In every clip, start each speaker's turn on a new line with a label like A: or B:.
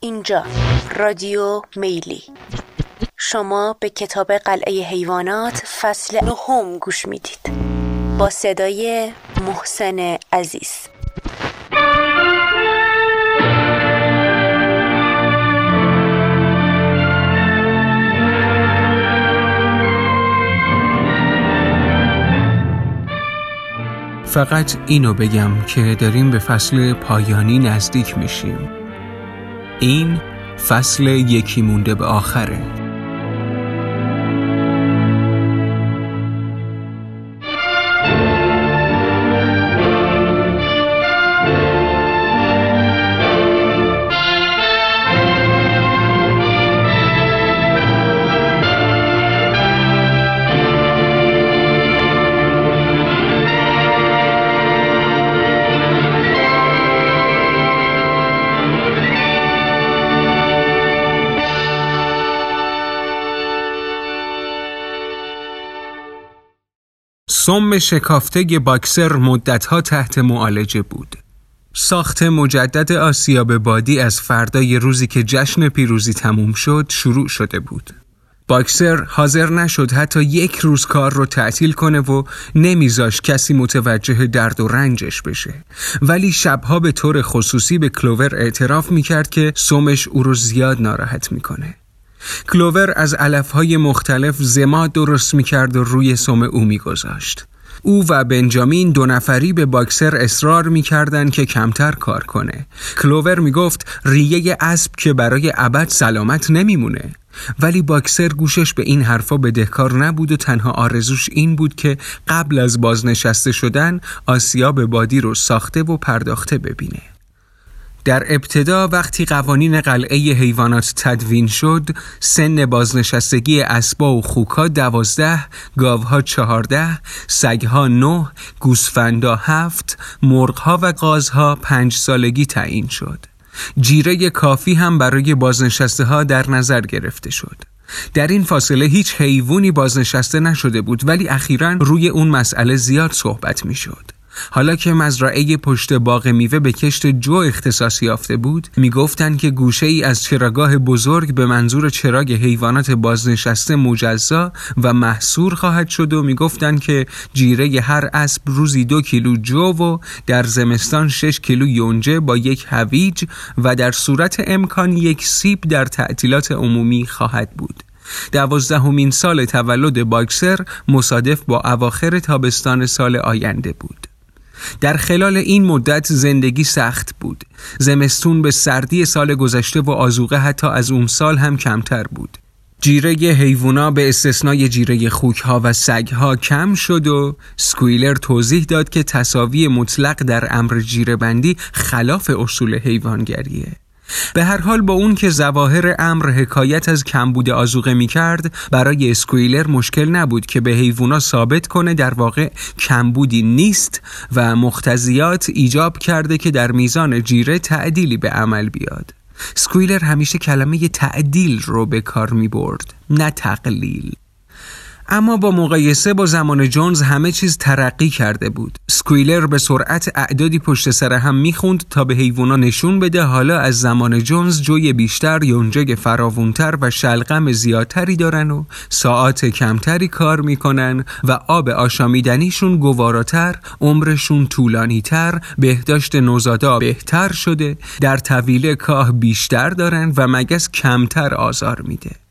A: اینجا. رادیو میلی. شما به کتاب قلعه حیوانات فصل نهم گوش می‌دید. با صدای محسن عزیز.
B: فقط اینو بگم که داریم به فصل پایانی نزدیک میشیم. این فصل یکی مونده به آخره. سم شکافته باکسر مدتها تحت معالجه بود. ساخت مجدد آسیاب بادی از فردای روزی که جشن پیروزی تموم شد شروع شده بود. باکسر حاضر نشد حتی یک روز کار رو تعطیل کنه و نمیذاش کسی متوجه درد و رنجش بشه ولی شبها به طور خصوصی به کلوور اعتراف می‌کرد که سمش او رو زیاد ناراحت می‌کنه کلوور از علفهای مختلف زماد درست می‌کرد و روی سم او میگذاشت. او و بنجامین دو نفری به باکسر اصرار می‌کردند که کمتر کار کنه. کلوور می‌گفت ریه اسب که برای ابد سلامت نمیمونه. ولی باکسر گوشش به این حرفا بدهکار نبود و تنها آرزوش این بود که قبل از بازنشسته شدن آسیاب بادی رو ساخته و پرداخته ببینه. در ابتدا وقتی قوانین قلعه حیوانات تدوین شد سن بازنشستگی اسبا و خوکا دوازده گاوها چهارده سگها نه گوسفندا هفت مرغها و قازها پنج سالگی تعیین شد. جیره کافی هم برای بازنشسته ها در نظر گرفته شد. در این فاصله هیچ حیوانی بازنشسته نشده بود ولی اخیرا روی اون مسئله زیاد صحبت می شد حالا که مزرعه پشت باغ میوه به کشت جو اختصاص یافته بود می‌گفتند که گوشه ای از چراگاه بزرگ به منظور چراگ حیوانات بازنشسته مجزا و محصور خواهد شد و می‌گفتند که جیره هر اسب روزی دو کیلو جو و در زمستان شش کیلو یونجه با یک هویج و در صورت امکان یک سیب در تعطیلات عمومی خواهد بود. دوازدهمین سال تولد باکسر مصادف با اواخر تابستان سال آینده بود. در خلال این مدت زندگی سخت بود. زمستون به سردی سال گذشته و آزوقه حتی از اون سال هم کمتر بود. جیره حیوونا به استثنای جیره خوکها و سگها کم شد و سکویلر توضیح داد که تصاوی مطلق در امر جیره بندی خلاف اصول حیوانگریه. به هر حال با اون که زواهر امر حکایت از کمبود آزوقه می کرد برای اسکویلر مشکل نبود که به حیوونا ثابت کنه در واقع کمبودی نیست و مختزیات ایجاب کرده که در میزان جیره تعدیلی به عمل بیاد. سکویلر همیشه کلمه تعدیل رو به کار می برد نه تقلیل. اما با مقایسه با زمان جونز همه چیز ترقی کرده بود. سکویلر به سرعت اعدادی پشت سر هم می‌خوند تا به حیوانا نشون بده حالا از زمان جونز جوی بیشتر یونجگ فراوونتر و شلغم زیادتری دارن و ساعت کمتری کار می‌کنن و آب آشامیدنیشون گواراتر عمرشون طولانیتر بهداشت نوزادا بهتر شده در طویله کاه بیشتر دارن و مگس کمتر آزار میده.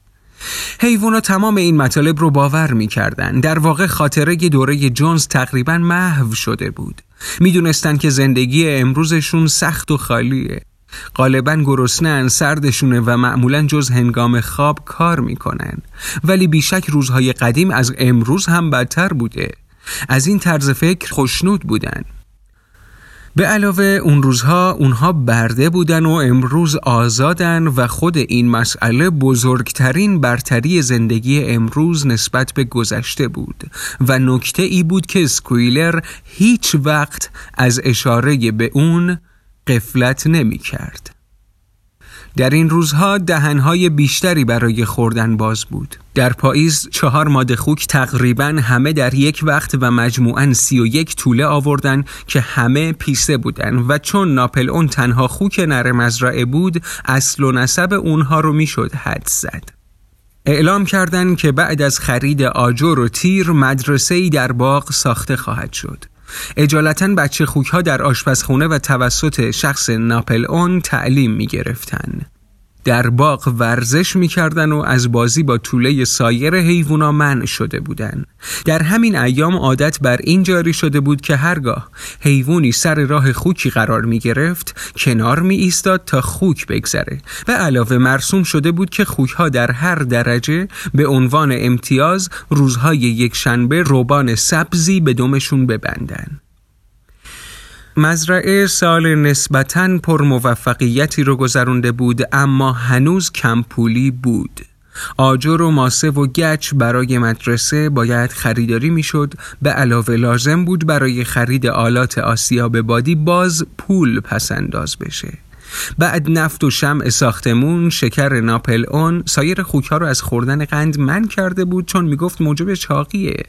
B: حیوانا تمام این مطالب رو باور می‌کردن. در واقع خاطره دوره جونز تقریبا محو شده بود. می‌دونستن که زندگی امروزشون سخت و خالیه. غالبا گرسنن سردشونه و معمولا جز هنگام خواب کار می‌کنن. ولی بیشک روزهای قدیم از امروز هم بدتر بوده. از این طرز فکر خوشنود بودن. به علاوه اون روزها اونها برده بودن و امروز آزادن و خود این مسئله بزرگترین برتری زندگی امروز نسبت به گذشته بود و نکته ای بود که سکویلر هیچ وقت از اشاره به اون قفلت نمی کرد. در این روزها دهنهای بیشتری برای خوردن باز بود. در پاییز چهار ماده خوک تقریبا همه در یک وقت و مجموعاً سی و یک طوله آوردن که همه پیسه بودن و چون ناپل اون تنها خوک نر مزرعه بود اصل و نسب اونها رو می‌شد حد زد. اعلام کردند که بعد از خرید آجر و تیر مدرسه ای در باغ ساخته خواهد شد. اجالتا بچه خوک ها در آشپزخونه و توسط شخص ناپل اون تعلیم می گرفتن. در باغ ورزش می‌کردن و از بازی با طوله سایر حیوونا منع شده بودن. در همین ایام عادت بر این جاری شده بود که هرگاه حیوانی سر راه خوکی قرار می گرفت کنار می ایستاد تا خوک بگذره و علاوه مرسوم شده بود که خوک ها در هر درجه به عنوان امتیاز روزهای یک شنبه روبان سبزی به دمشون ببندن. مزرعه سال نسبتاً پر موفقیتی رو گذرونده بود اما هنوز کمپولی بود. آجر و ماسه و گچ برای مدرسه باید خریداری می‌شد. به علاوه لازم بود برای خرید آلات آسیاب بادی باز پول پسنداز بشه. بعد نفت و شمع ساختمون شکر ناپل اون سایر خوک ها رو از خوردن قند من کرده بود چون می‌گفت موجب چاقیه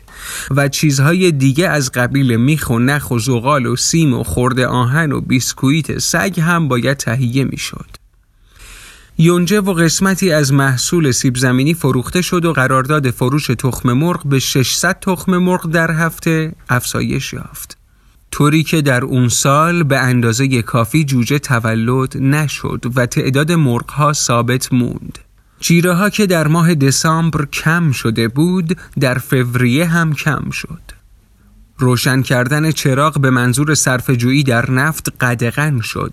B: و چیزهای دیگه از قبیل میخ و نخ و زغال و سیم و خورده آهن و بیسکویت سگ هم باید تهیه می‌شد یونجه و قسمتی از محصول سیب زمینی فروخته شد و قرارداد فروش تخم مرغ به 600 تخم مرغ در هفته افزایش یافت. طوری که در اون سال به اندازه کافی جوجه تولد نشد و تعداد مرغها ثابت موند. جیره ها که در ماه دسامبر کم شده بود در فوریه هم کم شد. روشن کردن چراغ به منظور جویی در نفت قدغن شد.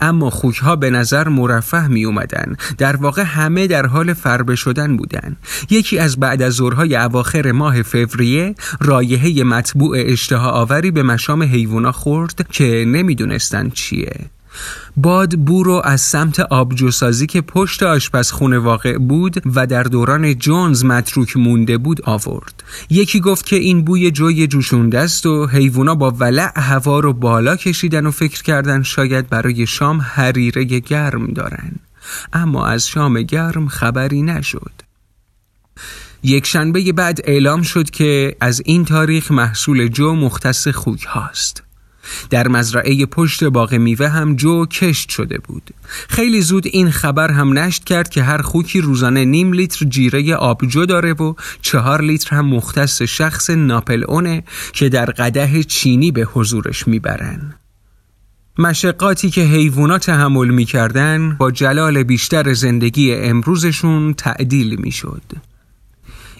B: اما خوکها به نظر مرفه می اومدن در واقع همه در حال فربه شدن بودن. یکی از بعد از ظهرهای اواخر ماه فوریه رایحه مطبوع اشتها آوری به مشام حیوونا خورد که نمی‌دونستند چیه. باد بورو از سمت آبجوسازی که پشت آشپزخونه واقع بود و در دوران جونز متروک مونده بود آورد. یکی گفت که این بوی جوی جوشونده است و حیوونا با ولع هوا رو بالا کشیدن و فکر کردن شاید برای شام حریره گرم دارن. اما از شام گرم خبری نشد. یک شنبه بعد اعلام شد که از این تاریخ محصول جو مختص خوک هاست. در مزرعه پشت باغ میوه هم جو کشت شده بود خیلی زود این خبر هم نشت کرد که هر خوکی روزانه نیم لیتر جیره آبجو داره و چهار لیتر هم مختص شخص ناپل اونه که در قده چینی به حضورش می‌برن مشقاتی که حیوانات تحمل می‌کردن با جلال بیشتر زندگی امروزشون تعدیل می‌شد.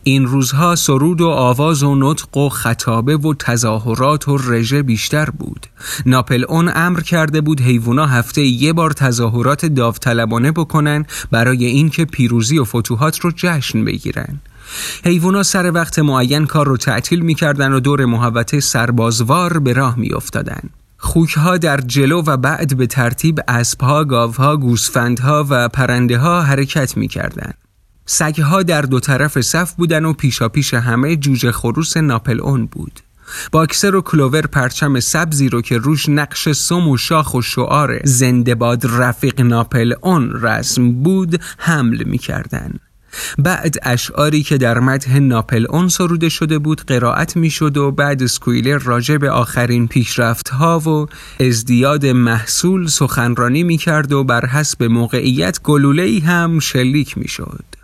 B: این روزها سرود و آواز و نطق و خطابه و تظاهرات و رژه بیشتر بود. ناپل اون امر کرده بود حیوونا هفته یه بار تظاهرات داوطلبانه بکنن برای اینکه پیروزی و فتوحات رو جشن بگیرن. حیوونا سر وقت معین کار رو تعطیل می‌کردن و دور محوطه سربازوار به راه میافتادن. خوکها در جلو و بعد به ترتیب اسبها، گاوها، گوسفندها و پرنده ها حرکت می‌کردند. سگها در دو طرف صف بودن و پیشا پیش همه جوجه خروس ناپل اون بود باکسر و کلوور پرچم سبزی رو که روش نقش سم و شاخ و شعار زنده باد رفیق ناپل اون رسم بود حمل می کردن. بعد اشعاری که در مدح ناپل اون سروده شده بود قرائت می شد و بعد سکویلر راجع به آخرین پیشرفت ها و ازدیاد محصول سخنرانی می کرد و بر حسب موقعیت گلوله هم شلیک می شد.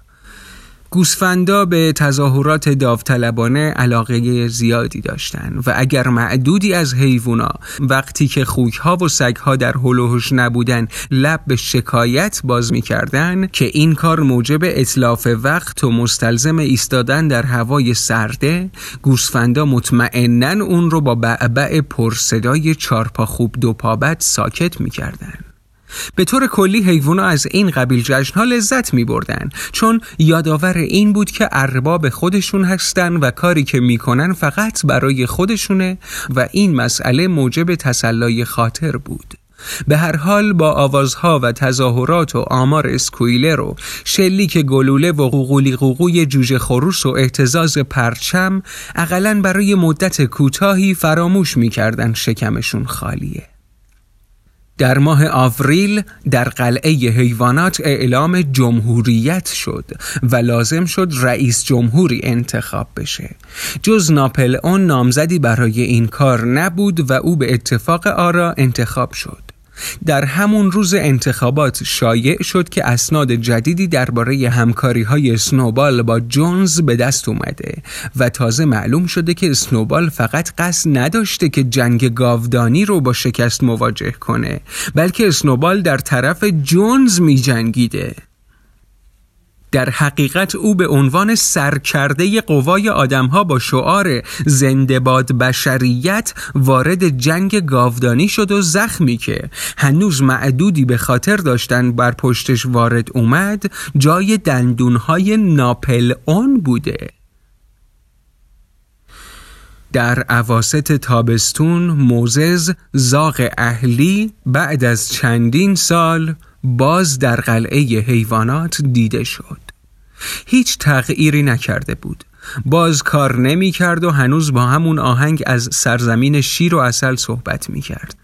B: گوسفندا به تظاهرات داوطلبانه علاقه زیادی داشتند و اگر معدودی از حیوونا وقتی که خوکها و سگها در هلوهش نبودن لب به شکایت باز می‌کردن که این کار موجب اطلاف وقت و مستلزم ایستادن در هوای سرده گوسفندا مطمئنا اون رو با بعبع پرصدای چارپا خوب دو پابت ساکت می‌کردن. به طور کلی حیوانا از این قبیل ها لذت می بردن چون یادآور این بود که ارباب خودشون هستن و کاری که می‌کنن فقط برای خودشونه و این مسئله موجب تسلای خاطر بود. به هر حال با آوازها و تظاهرات و آمار اسکویلر و شلیک گلوله و قوقولی قوقوی جوجه خروس و احتزاز پرچم اقلا برای مدت کوتاهی فراموش می‌کردن شکمشون خالیه. در ماه آوریل در قلعه حیوانات اعلام جمهوریت شد و لازم شد رئیس جمهوری انتخاب بشه. جز ناپل اون نامزدی برای این کار نبود و او به اتفاق آرا انتخاب شد. در همون روز انتخابات شایع شد که اسناد جدیدی درباره همکاری های اسنوبال با جونز به دست اومده و تازه معلوم شده که اسنوبال فقط قصد نداشته که جنگ گاودانی رو با شکست مواجه کنه بلکه اسنوبال در طرف جونز می جنگیده در حقیقت او به عنوان سرکرده قوای آدمها با شعار زنده باد بشریت وارد جنگ گاودانی شد و زخمی که هنوز معدودی به خاطر داشتن بر پشتش وارد اومد جای دندونهای ناپل اون بوده. در عواست تابستون موزز زاغ اهلی بعد از چندین سال باز در قلعه حیوانات دیده شد. هیچ تغییری نکرده بود. باز کار نمی کرد و هنوز با همون آهنگ از سرزمین شیر و اصل صحبت می کرد.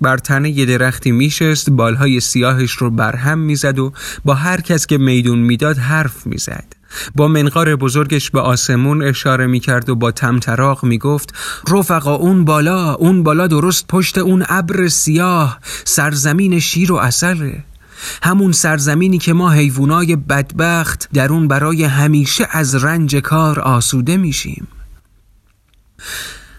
B: بر تنه یه درختی میشست بالهای سیاهش رو برهم می‌زد و با هر کس که میدون می‌داد حرف می‌زد با منقار بزرگش به آسمون اشاره می‌کرد و با تمطراق می‌گفت رفقا اون بالا اون بالا درست پشت اون ابر سیاه سرزمین شیر و اصله همون سرزمینی که ما حیوانای بدبخت در اون برای همیشه از رنج کار آسوده میشیم.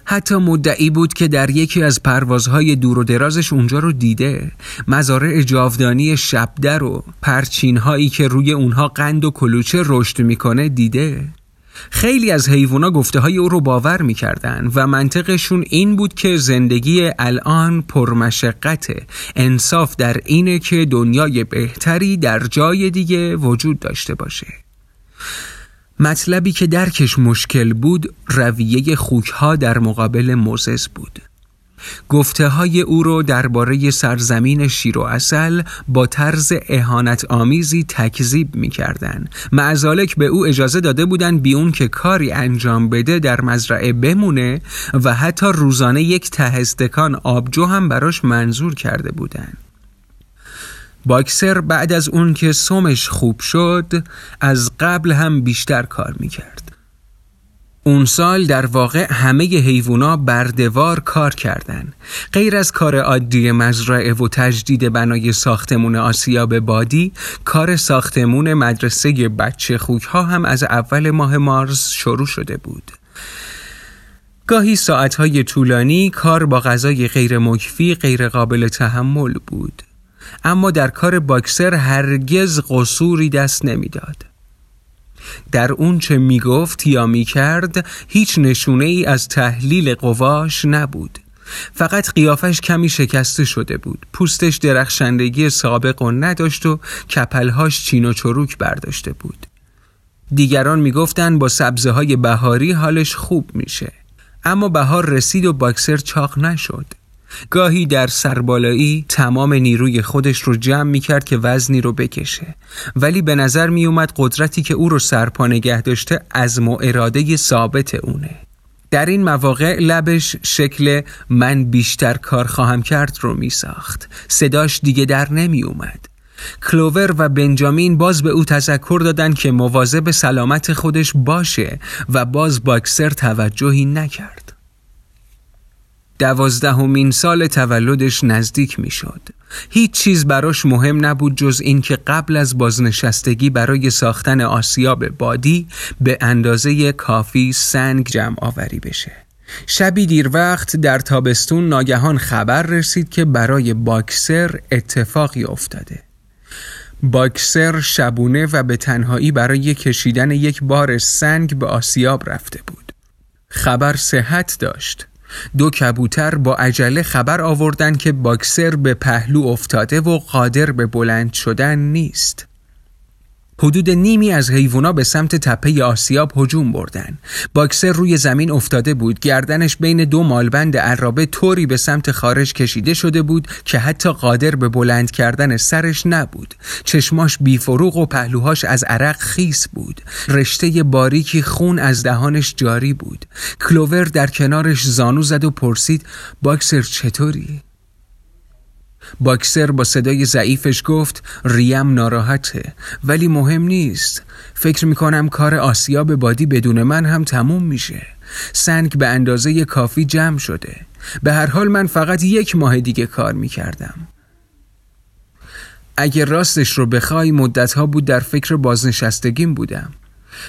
B: حتی مدعی بود که در یکی از پروازهای دور و درازش اونجا رو دیده. مزارع جاودانی شبدر و پرچینهایی که روی اونها قند و کلوچه رشد می‌کنه دیده. خیلی از حیوونا گفته های او رو باور می‌کردن و منطقشون این بود که زندگی الان پرمشقته. انصاف در اینه که دنیای بهتری در جای دیگه وجود داشته باشه. مطلبی که درکش مشکل بود رویه خوکها در مقابل موزز بود. گفته های او رو درباره سرزمین شیر و اصل با طرز اهانت آمیزی تکذیب می کردن. معزالک به او اجازه داده بودن بیون که کاری انجام بده در مزرعه بمونه و حتی روزانه یک تهستکان آبجو هم براش منظور کرده بودند. باکسر بعد از اون که سومش خوب شد از قبل هم بیشتر کار می‌کرد اون سال در واقع همه حیوونا بردوار کار کردن. غیر از کار عادی مزرعه و تجدید بنای ساختمون آسیاب بادی کار ساختمون مدرسه بچه خوک ها هم از اول ماه مارس شروع شده بود. گاهی ساعتهای طولانی کار با غذای غیر مکفی غیر قابل تحمل بود. اما در کار باکسر هرگز قصوری دست نمی‌داد. در اون چه می‌گفت یا می‌کرد هیچ نشونه ای از تحلیل قواش نبود. فقط قیافش کمی شکسته شده بود. پوستش درخشندگی سابق و نداشت و کپلهاش چین و چروک برداشته بود. دیگران می‌گفتند با سبزه های بهاری حالش خوب میشه. اما بهار رسید و باکسر چاق نشد. گاهی در سربالایی تمام نیروی خودش رو جمع می کرد که وزنی رو بکشه. ولی به نظر می اومد قدرتی که او رو سرپا نگه داشته از و اراده ثابت اونه. در این مواقع لبش شکل من بیشتر کار خواهم کرد رو می ساخت صداش دیگه در نمی اومد کلوور و بنجامین باز به او تذکر دادن که مواظب سلامت خودش باشه و باز باکسر توجهی نکرد. دوازدهمین سال تولدش نزدیک می‌شد. هیچ چیز براش مهم نبود جز اینکه قبل از بازنشستگی برای ساختن آسیاب بادی به اندازه کافی سنگ جمع آوری بشه. شبی دیر وقت در تابستون ناگهان خبر رسید که برای باکسر اتفاقی افتاده. باکسر شبونه و به تنهایی برای کشیدن یک بار سنگ به آسیاب رفته بود. خبر صحت داشت دو کبوتر با عجله خبر آوردن که باکسر به پهلو افتاده و قادر به بلند شدن نیست. حدود نیمی از حیوونا به سمت تپه آسیاب هجوم بردن. باکسر روی زمین افتاده بود. گردنش بین دو مالبند عرابه طوری به سمت خارج کشیده شده بود که حتی قادر به بلند کردن سرش نبود. چشماش بیفروغ و پهلوهاش از عرق خیس بود. رشته باریکی خون از دهانش جاری بود. کلوور در کنارش زانو زد و پرسید باکسر چطوری؟ باکسر با صدای ضعیفش گفت ریم ناراحته ولی مهم نیست. فکر می‌کنم کار آسیاب بادی بدون من هم تموم میشه. سنگ به اندازه کافی جمع شده. به هر حال من فقط یک ماه دیگه کار می‌کردم. اگه راستش رو بخوای مدتها بود در فکر بازنشستگیم بودم.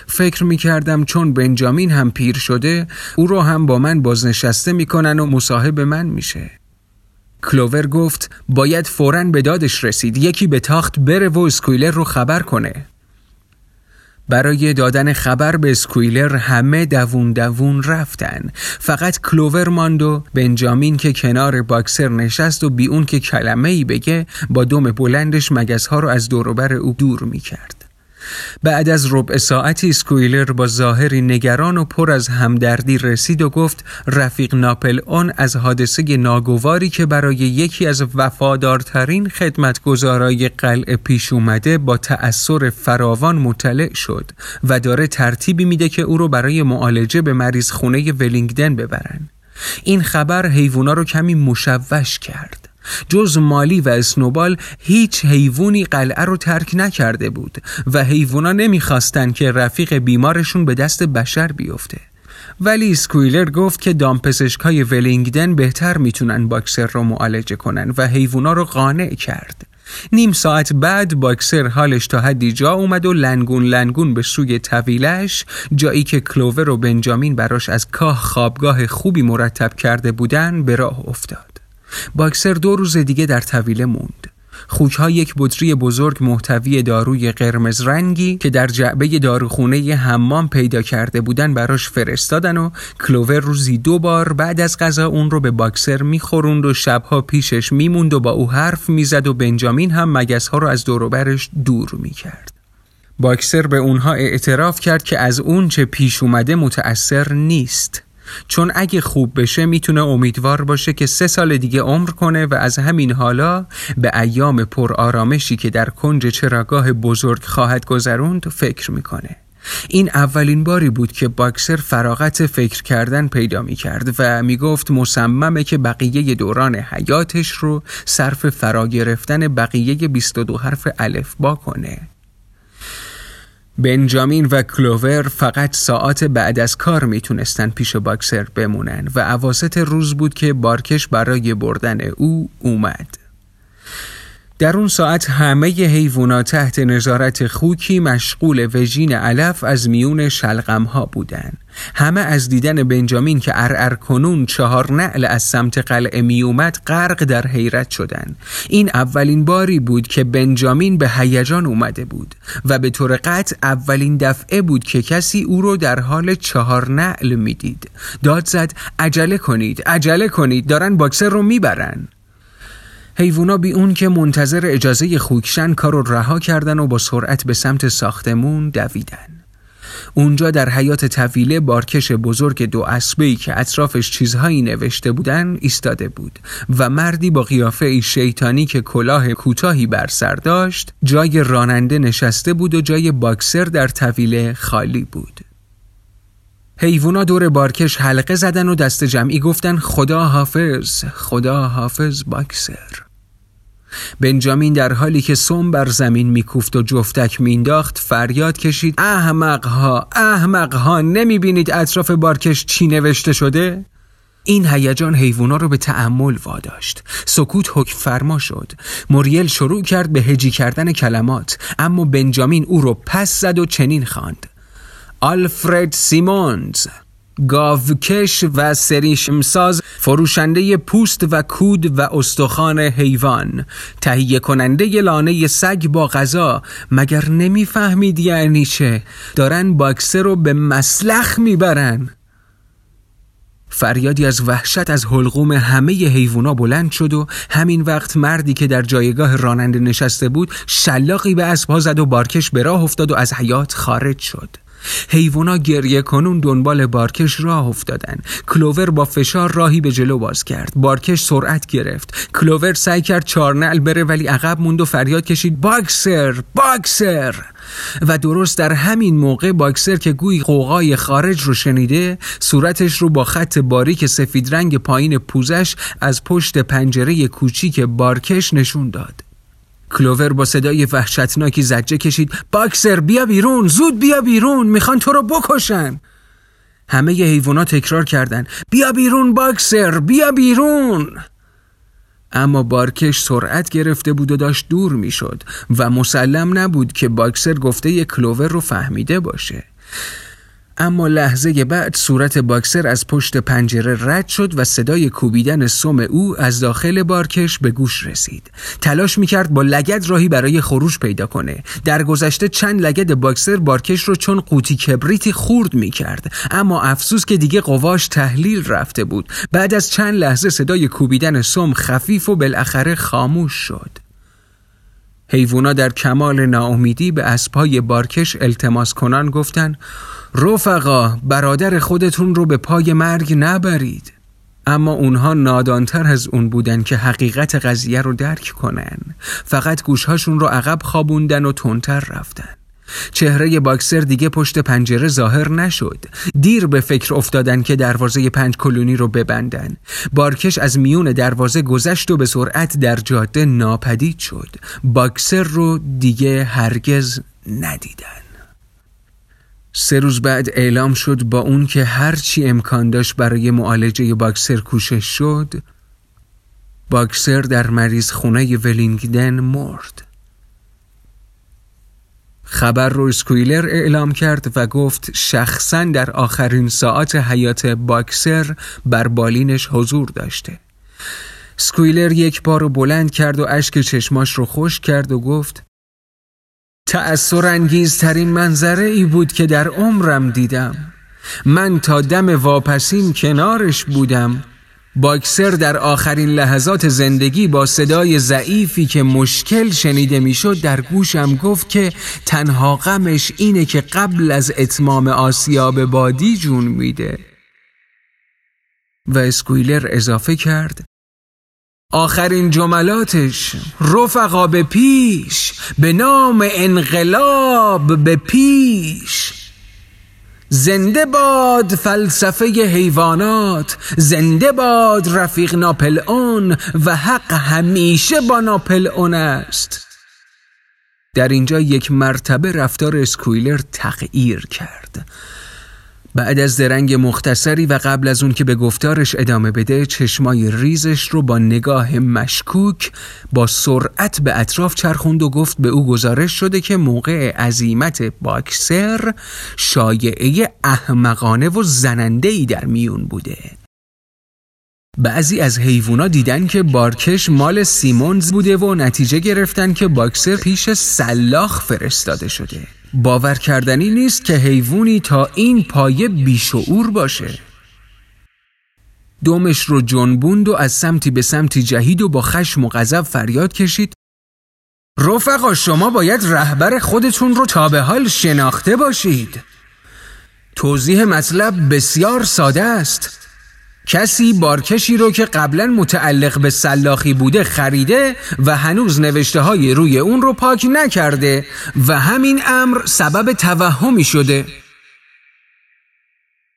B: فکر می‌کردم چون بنجامین هم پیر شده او رو هم با من بازنشسته می‌کنن و مصاحب من میشه. کلوور گفت باید فوراً به دادش رسید یکی به تاخت بره و اسکویلر رو خبر کنه برای دادن خبر به اسکویلر همه دوون دوون رفتن فقط کلوور ماند و بنجامین که کنار باکسر نشست و بی اون که کلمه ای بگه با دم بلندش مگس ها رو از دوروبر او دور می کرد. بعد از ربع ساعتی سکویلر با ظاهری نگران و پر از همدردی رسید و گفت رفیق ناپل اون از حادثه ناگواری که برای یکی از وفادارترین خدمتگزارای قلعه پیش اومده با تأثیر فراوان مطلع شد و داره ترتیبی میده که او رو برای معالجه به مریض خونه ولینگدن ببرن. این خبر حیوونا رو کمی مشوش کرد. جز مالی و اسنوبال هیچ حیوانی قلعه رو ترک نکرده بود و حیوونا نمی‌خواستند که رفیق بیمارشون به دست بشر بیفته. ولی سکویلر گفت که دامپزشکای ولینگدن بهتر می‌تونن باکسر رو معالجه کنن و حیوونا رو قانع کرد. نیم ساعت بعد باکسر حالش تا حدی جا اومد و لنگون لنگون به سوی طویلش جایی که کلوور و بنجامین براش از کاه خوابگاه خوبی مرتب کرده بودن به راه افتاد. باکسر دو روز دیگه در طویله موند. خوکها یک بطری بزرگ محتوی داروی قرمز رنگی که در جعبه داروخونه حمام پیدا کرده بودن براش فرستادن و کلوور روزی دو بار بعد از غذا اون رو به باکسر میخوروند و شبها پیشش میموند و با او حرف می‌زد و بنجامین هم مگس ها رو از دوروبرش دور می‌کرد. باکسر به اونها اعتراف کرد که از اون چه پیش اومده متأثر نیست. چون اگه خوب بشه می‌تونه امیدوار باشه که سه سال دیگه عمر کنه و از همین حالا به ایام پر آرامشی که در کنج چراگاه بزرگ خواهد گذروند فکر می‌کنه. این اولین باری بود که باکسر فراغت فکر کردن پیدا می کرد و می گفت مصممه که بقیه دوران حیاتش رو صرف فرا گرفتن بقیه 22 حرف الف با کنه. بنجامین و کلوور فقط ساعت بعد از کار می‌تونستن پیش باکسر بمونن و عواست روز بود که بارکش برای بردن او اومد. در اون ساعت همه حیوانات تحت نظارت خوکی مشغول وژین علف از میون شلغم ها بودن. همه از دیدن بنجامین که ارعر کنون چهار نعل از سمت قلعه می اومد غرق در حیرت شدن. این اولین باری بود که بنجامین به هیجان اومده بود و به طور قطع اولین دفعه بود که کسی او رو در حال چهار نعل می‌دید. داد زد عجله کنید عجله کنید دارن باکسر رو می‌برن. حیوونا بی اون که منتظر اجازه خوکشن کار رو رها کردن و با سرعت به سمت ساختمون دویدن. اونجا در حیات طویله بارکش بزرگ دو اسبه‌ای که اطرافش چیزهایی نوشته بودن ایستاده بود و مردی با قیافه شیطانی که کلاه کوتاهی بر سر داشت جای راننده نشسته بود و جای باکسر در طویله خالی بود. حیوونا دور بارکش حلقه زدن و دست جمعی گفتن خدا حافظ خدا حافظ باکسر بنجامین در حالی که سوم بر زمین میکوفت و جفتک مینداخت فریاد کشید احمقها احمقها نمی‌بینید اطراف بارکش چی نوشته شده؟ این هیجان حیوونا رو به تأمل واداشت. سکوت حکم فرما شد. موریل شروع کرد به هجی کردن کلمات اما بنجامین او رو پس زد و چنین خواند. آلفرد سیمونز. گاوکش و سریشمساز فروشنده پوست و کود و استخوان حیوان. تهیه کننده لانه سگ با غذا. مگر نمی‌فهمید یعنی چه؟ دارن باکسه رو به مسلخ می‌برن. فریادی از وحشت از حلقوم همه حیوونا بلند شد و همین وقت مردی که در جایگاه راننده نشسته بود شلاقی به اسبها زد و بارکش به راه افتاد و از حیات خارج شد. حیوونا گریه کنون دنبال بارکش راه افتادن. کلوور با فشار راهی به جلو باز کرد. بارکش سرعت گرفت. کلوور سعی کرد چارنل بره ولی عقب موند و فریاد کشید باکسر باکسر! و درست در همین موقع باکسر که گویی غوغای خارج رو شنیده صورتش رو با خط باریک سفید رنگ پایین پوزش از پشت پنجره کوچیک بارکش نشون داد. کلوور با صدای وحشتناکی ضجه کشید. باکسر بیا بیرون زود بیا بیرون می‌خوان تو رو بکشن. همه ی حیوانات تکرار کردن. بیا بیرون باکسر بیا بیرون. اما بارکش سرعت گرفته بود و داشت دور می‌شد و مسلم نبود که باکسر گفته ی کلوور رو فهمیده باشه. اما لحظه بعد صورت باکسر از پشت پنجره رد شد و صدای کوبیدن سم او از داخل بارکش به گوش رسید. تلاش می‌کرد با لگد راهی برای خروش پیدا کنه. در گذشته چند لگد باکسر بارکش رو چون قوطی کبریتی خورد می‌کرد. اما افسوس که دیگه قواش تحلیل رفته بود. بعد از چند لحظه صدای کوبیدن سم خفیف و بالاخره خاموش شد. حیوونا در کمال ناامیدی به اسبهای بارکش التماس کنان گفتن رفقا برادر خودتون رو به پای مرگ نبرید. اما اونها نادانتر از اون بودن که حقیقت قضیه رو درک کنن فقط گوشهاشون رو عقب خوابوندن و تونتر رفتن. چهره باکسر دیگه پشت پنجره ظاهر نشد. دیر به فکر افتادن که دروازه پنج کلونی رو ببندن. بارکش از میون دروازه گذشت و به سرعت در جاده ناپدید شد. باکسر رو دیگه هرگز ندیدن. سه روز بعد اعلام شد با اون که هرچی امکان داشت برای معالجه باکسر کوشش شد باکسر در مریض خونه ولینگدن مرد. خبر رو اسکویلر اعلام کرد و گفت شخصا در آخرین ساعت حیات باکسر بر بالینش حضور داشته. سکویلر یک بار رو بلند کرد و اشک چشماش رو خوش کرد و گفت تأثیر انگیزترین منظره ای بود که در عمرم دیدم. من تا دم واپسین کنارش بودم. باکسر در آخرین لحظات زندگی با صدای ضعیفی که مشکل شنیده می‌شد در گوشم گفت که تنها غمش اینه که قبل از اتمام آسیاب بادی جون میده. و اسکویلر اضافه کرد آخرین جملاتش رفقا به پیش به نام انقلاب به پیش. زنده باد فلسفه حیوانات زنده باد رفیق ناپل اون و حق همیشه با ناپل اون است. در اینجا یک مرتبه رفتار اسکویلر تغییر کرد. بعد از درنگ مختصری و قبل از اون که به گفتارش ادامه بده چشمای ریزش رو با نگاه مشکوک با سرعت به اطراف چرخوند و گفت به او گزارش شده که موقع عزیمت باکسر شایعه احمقانه و زننده ای در میون بوده. بعضی از حیوونا دیدن که بارکش مال سیمونز بوده و نتیجه گرفتن که باکسر پیش سلاخ فرستاده شده. باور کردنی نیست که حیوانی تا این پایه بیشعور باشه. دومش رو جنبوند و از سمتی به سمتی جهید و با خشم و غضب فریاد کشید. رفقا شما باید رهبر خودتون رو تا به حال شناخته باشید. توضیح مطلب بسیار ساده است. کسی بارکشی رو که قبلا متعلق به سلاخی بوده خریده و هنوز نوشته های روی اون رو پاک نکرده و همین امر سبب توهمی شده.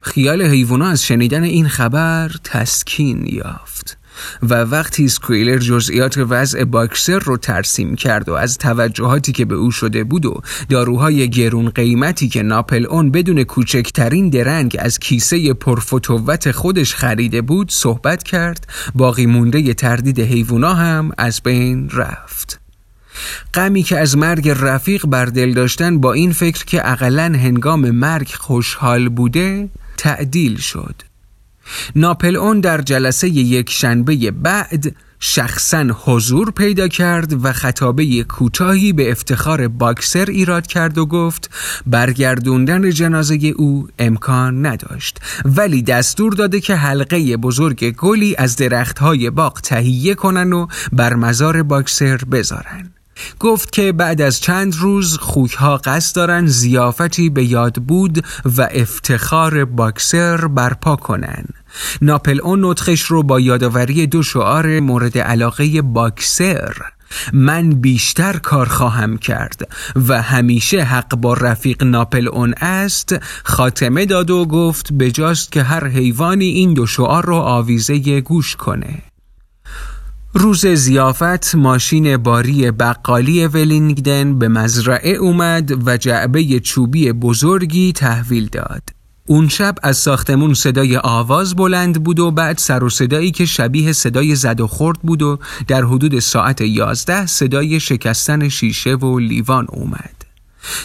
B: خیال حیوانا از شنیدن این خبر تسکین یافت. و وقتی سکویلر جزئیات وضع باکسر رو ترسیم کرد و از توجهاتی که به او شده بود و داروهای گرون قیمتی که ناپل اون بدون کوچکترین درنگ از کیسه پرفتوت خودش خریده بود صحبت کرد باقی مونده تردید حیوونا هم از بین رفت. غمی که از مرگ رفیق بر دل داشتن با این فکر که اقلا هنگام مرگ خوشحال بوده تعدیل شد. ناپل اون در جلسه یک شنبه بعد شخصا حضور پیدا کرد و خطابه کوتاهی به افتخار باکسر ایراد کرد و گفت برگردوندن جنازه او امکان نداشت. ولی دستور داده که حلقه بزرگ گلی از درختهای باغ تهیه کنن و بر مزار باکسر بذارن. گفت که بعد از چند روز خوکها قصد دارن زیافتی به یاد بود و افتخار باکسر برپا کنن. ناپل اون نطخش رو با یادآوری دو شعار مورد علاقه باکسر. من بیشتر کار خواهم کرد و همیشه حق با رفیق ناپل اون است خاتمه داد و به بجاست که هر حیوانی این دو شعار رو آویزه گوش کنه. روز زیافت ماشین باری بقالی ولینگدن به مزرعه اومد و جعبه چوبی بزرگی تحویل داد. اون شب از ساختمون صدای آواز بلند بود و بعد سر و صدایی که شبیه صدای زد و خورد بود و در حدود ساعت یازده صدای شکستن شیشه و لیوان اومد.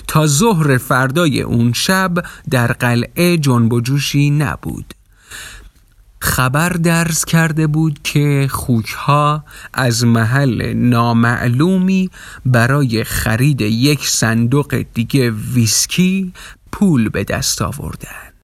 B: تا ظهر فردای اون شب در قلعه جنب و جوشی نبود. خبر درز کرده بود که خوکها از محل نامعلومی برای خرید یک صندوق دیگه ویسکی پول به دست آوردن.